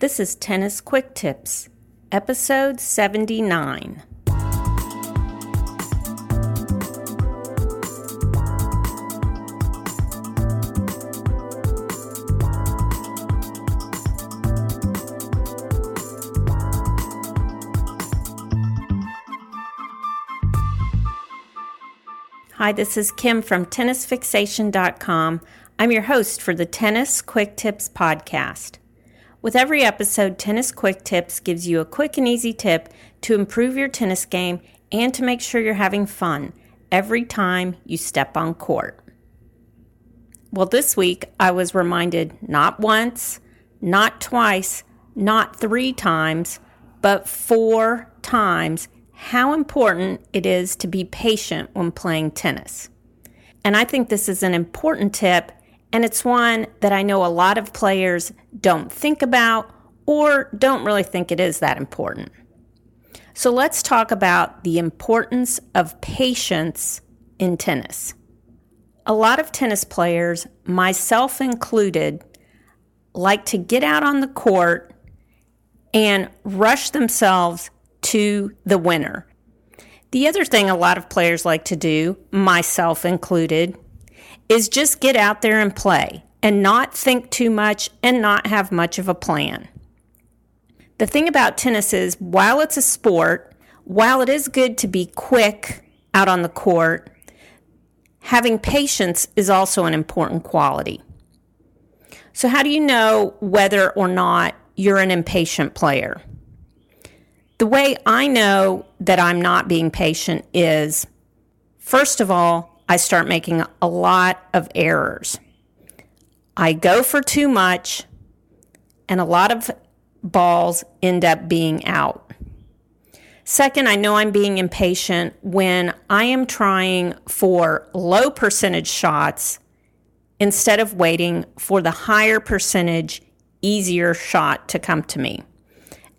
This is Tennis Quick Tips, episode 79. Hi, this is Kim from tennisfixation.com. I'm your host for the Tennis Quick Tips podcast. With every episode, Tennis Quick Tips gives you a quick and easy tip to improve your tennis game and to make sure you're having fun every time you step on court. Well, this week I was reminded not once, not twice, not three times, but four times how important it is to be patient when playing tennis. And I think this is an important tip, and it's one that I know a lot of players don't think about or don't really think it is that important. So let's talk about the importance of patience in tennis. A lot of tennis players, myself included, like to get out on the court and rush themselves to the winner. The other thing a lot of players like to do, myself included, is just get out there and play and not think too much and not have much of a plan. The thing about tennis is, while it's a sport, while it is good to be quick out on the court, having patience is also an important quality. So, how do you know whether or not you're an impatient player? The way I know that I'm not being patient is first of all, I start making a lot of errors. I go for too much, and a lot of balls end up being out. Second, I know I'm being impatient when I am trying for low percentage shots instead of waiting for the higher percentage, easier shot to come to me.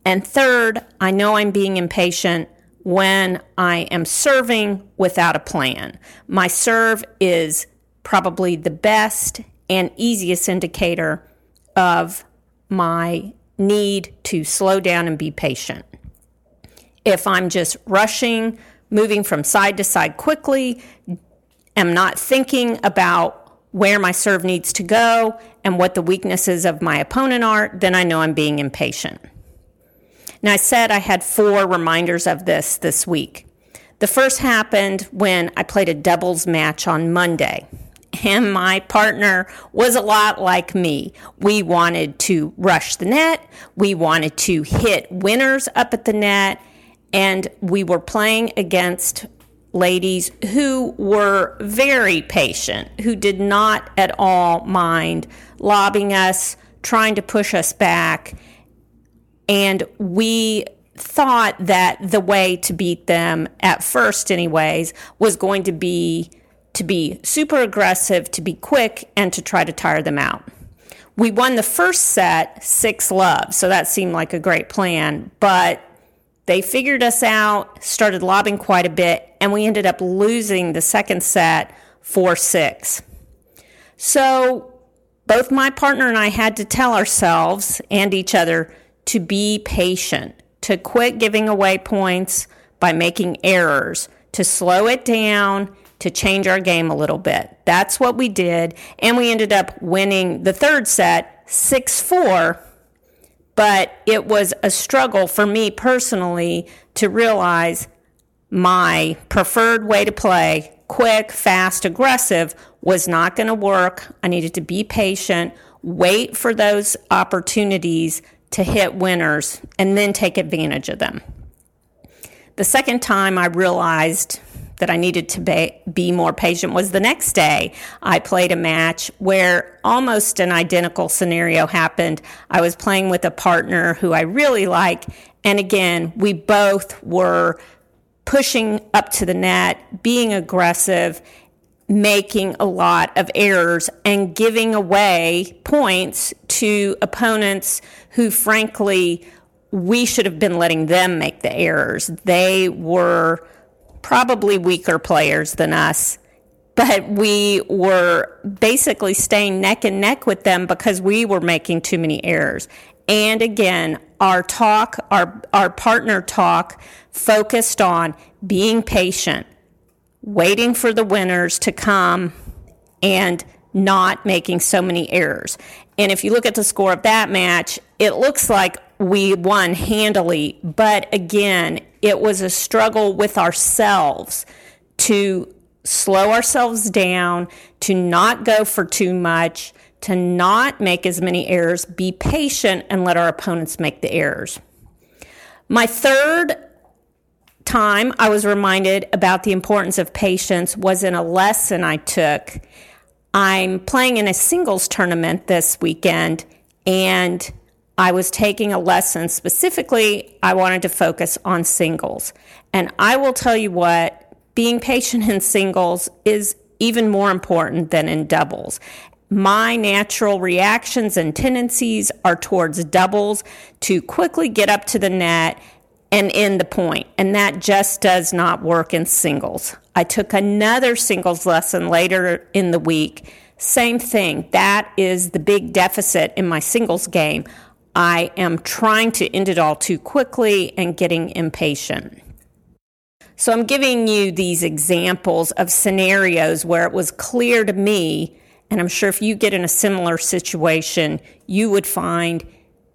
And third, I know I'm being impatient when I am serving without a plan. My serve is probably the best and easiest indicator of my need to slow down and be patient. If I'm just rushing, moving from side to side quickly, am not thinking about where my serve needs to go and what the weaknesses of my opponent are, then I know I'm being impatient. Now, I said I had four reminders of this this week. The first happened when I played a doubles match on Monday. And my partner was a lot like me. We wanted to rush the net, we wanted to hit winners up at the net, and we were playing against ladies who were very patient, who did not at all mind lobbing us, trying to push us back. And we thought that the way to beat them at first anyways was going to be to be super aggressive, to be quick and to try to tire them out. We won the first set 6 love, so that seemed like a great plan, but they figured us out, started lobbing quite a bit, and we ended up losing the second set 4 6. So both my partner and I had to tell ourselves and each other to be patient, to quit giving away points by making errors, to slow it down, to change our game a little bit. That's what we did. And we ended up winning the third set 6 4. But it was a struggle for me personally to realize my preferred way to play, quick, fast, aggressive, was not going to work. I needed to be patient, wait for those opportunities to hit winners and then take advantage of them. The second time I realized that I needed to be, more patient was the next day. I played a match where almost an identical scenario happened. I was playing with a partner who I really like, and again, we both were pushing up to the net, being aggressive, making a lot of errors and giving away points to opponents who, frankly, we should have been letting them make the errors. They were probably weaker players than us, but we were basically staying neck and neck with them because we were making too many errors. and again, our talk, our, our partner talk focused on being patient, waiting for the winners to come, and not making so many errors. And if you look at the score of that match, it looks like we won handily. But again, it was a struggle with ourselves to slow ourselves down, to not go for too much, to not make as many errors, be patient, and let our opponents make the errors. My third time I was reminded about the importance of patience was in a lesson I took. I'm playing in a singles tournament this weekend, and I was taking a lesson. Specifically, I wanted to focus on singles. And I will tell you what, being patient in singles is even more important than in doubles. My natural reactions and tendencies are towards doubles to quickly get up to the net and end the point, and that just does not work in singles. I took another singles lesson later in the week. Same thing. That is the big deficit in my singles game. I am trying to end it all too quickly and getting impatient. So I'm giving you these examples of scenarios where it was clear to me, and I'm sure if you get in a similar situation, you would find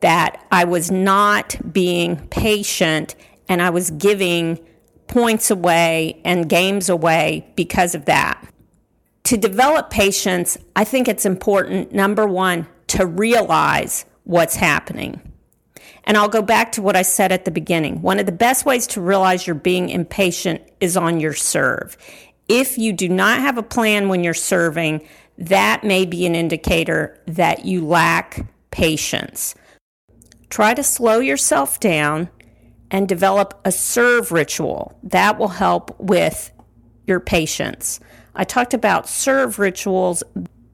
that I was not being patient and I was giving points away and games away because of that. To develop patience, I think it's important, number one, to realize what's happening. And I'll go back to what I said at the beginning. One of the best ways to realize you're being impatient is on your serve. If you do not have a plan when you're serving, that may be an indicator that you lack patience. Try to slow yourself down and develop a serve ritual. That will help with your patience. I talked about serve rituals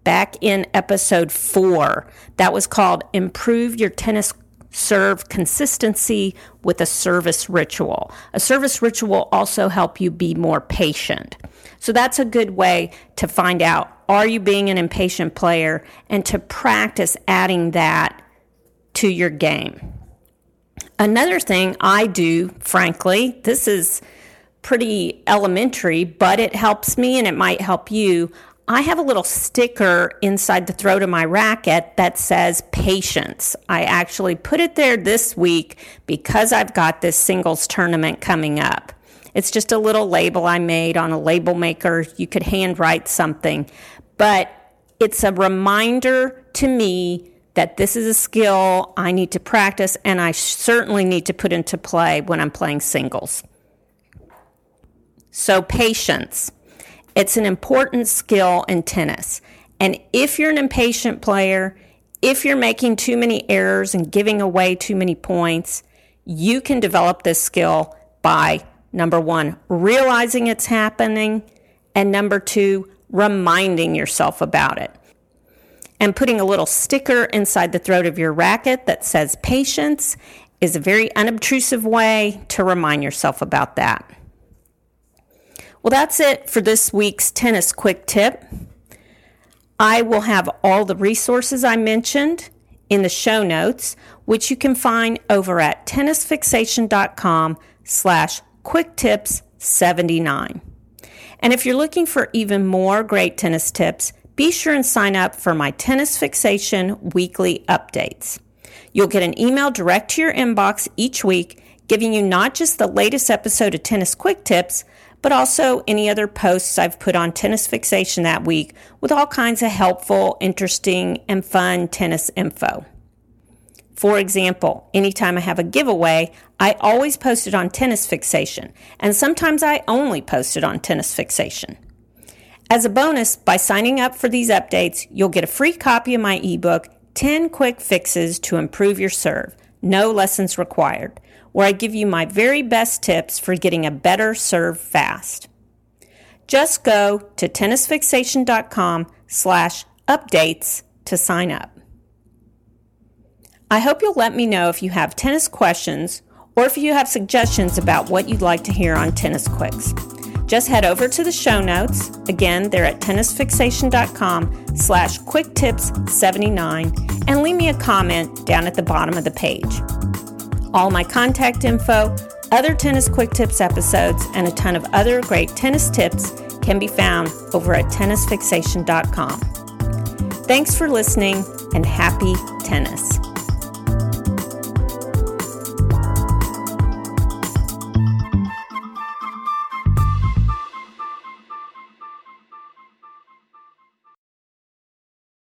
back in episode four. That was called Improve Your Tennis Serve Consistency with a Service Ritual. A service ritual also help you be more patient. So that's a good way to find out are you being an impatient player and to practice adding that to your game. Another thing I do, frankly, this is pretty elementary, but it helps me and it might help you. I have a little sticker inside the throat of my racket that says patience. I actually put it there this week because I've got this singles tournament coming up. It's just a little label I made on a label maker. You could handwrite something, but it's a reminder to me that this is a skill I need to practice and I certainly need to put into play when I'm playing singles. So, patience. It's an important skill in tennis. And if you're an impatient player, if you're making too many errors and giving away too many points, you can develop this skill by number one, realizing it's happening, and number two, reminding yourself about it. And putting a little sticker inside the throat of your racket that says patience is a very unobtrusive way to remind yourself about that. Well, that's it for this week's tennis quick tip. I will have all the resources I mentioned in the show notes, which you can find over at tennisfixation.com slash quick tips 79. And if you're looking for even more great tennis tips, be sure and sign up for my Tennis Fixation weekly updates. You'll get an email direct to your inbox each week, giving you not just the latest episode of Tennis Quick Tips, but also any other posts I've put on Tennis Fixation that week with all kinds of helpful, interesting, and fun tennis info. For example, anytime I have a giveaway, I always post it on Tennis Fixation, and sometimes I only post it on Tennis Fixation. As a bonus, by signing up for these updates, you'll get a free copy of my ebook, 10 Quick Fixes to Improve Your Serve. No lessons required where I give you my very best tips for getting a better serve fast. Just go to tennisfixation.com slash updates to sign up. I hope you'll let me know if you have tennis questions or if you have suggestions about what you'd like to hear on Tennis Quicks. Just head over to the show notes. Again, they're at tennisfixation.com slash quick tips 79 and leave me a comment down at the bottom of the page. All my contact info, other Tennis Quick Tips episodes, and a ton of other great tennis tips can be found over at tennisfixation.com. Thanks for listening and happy tennis.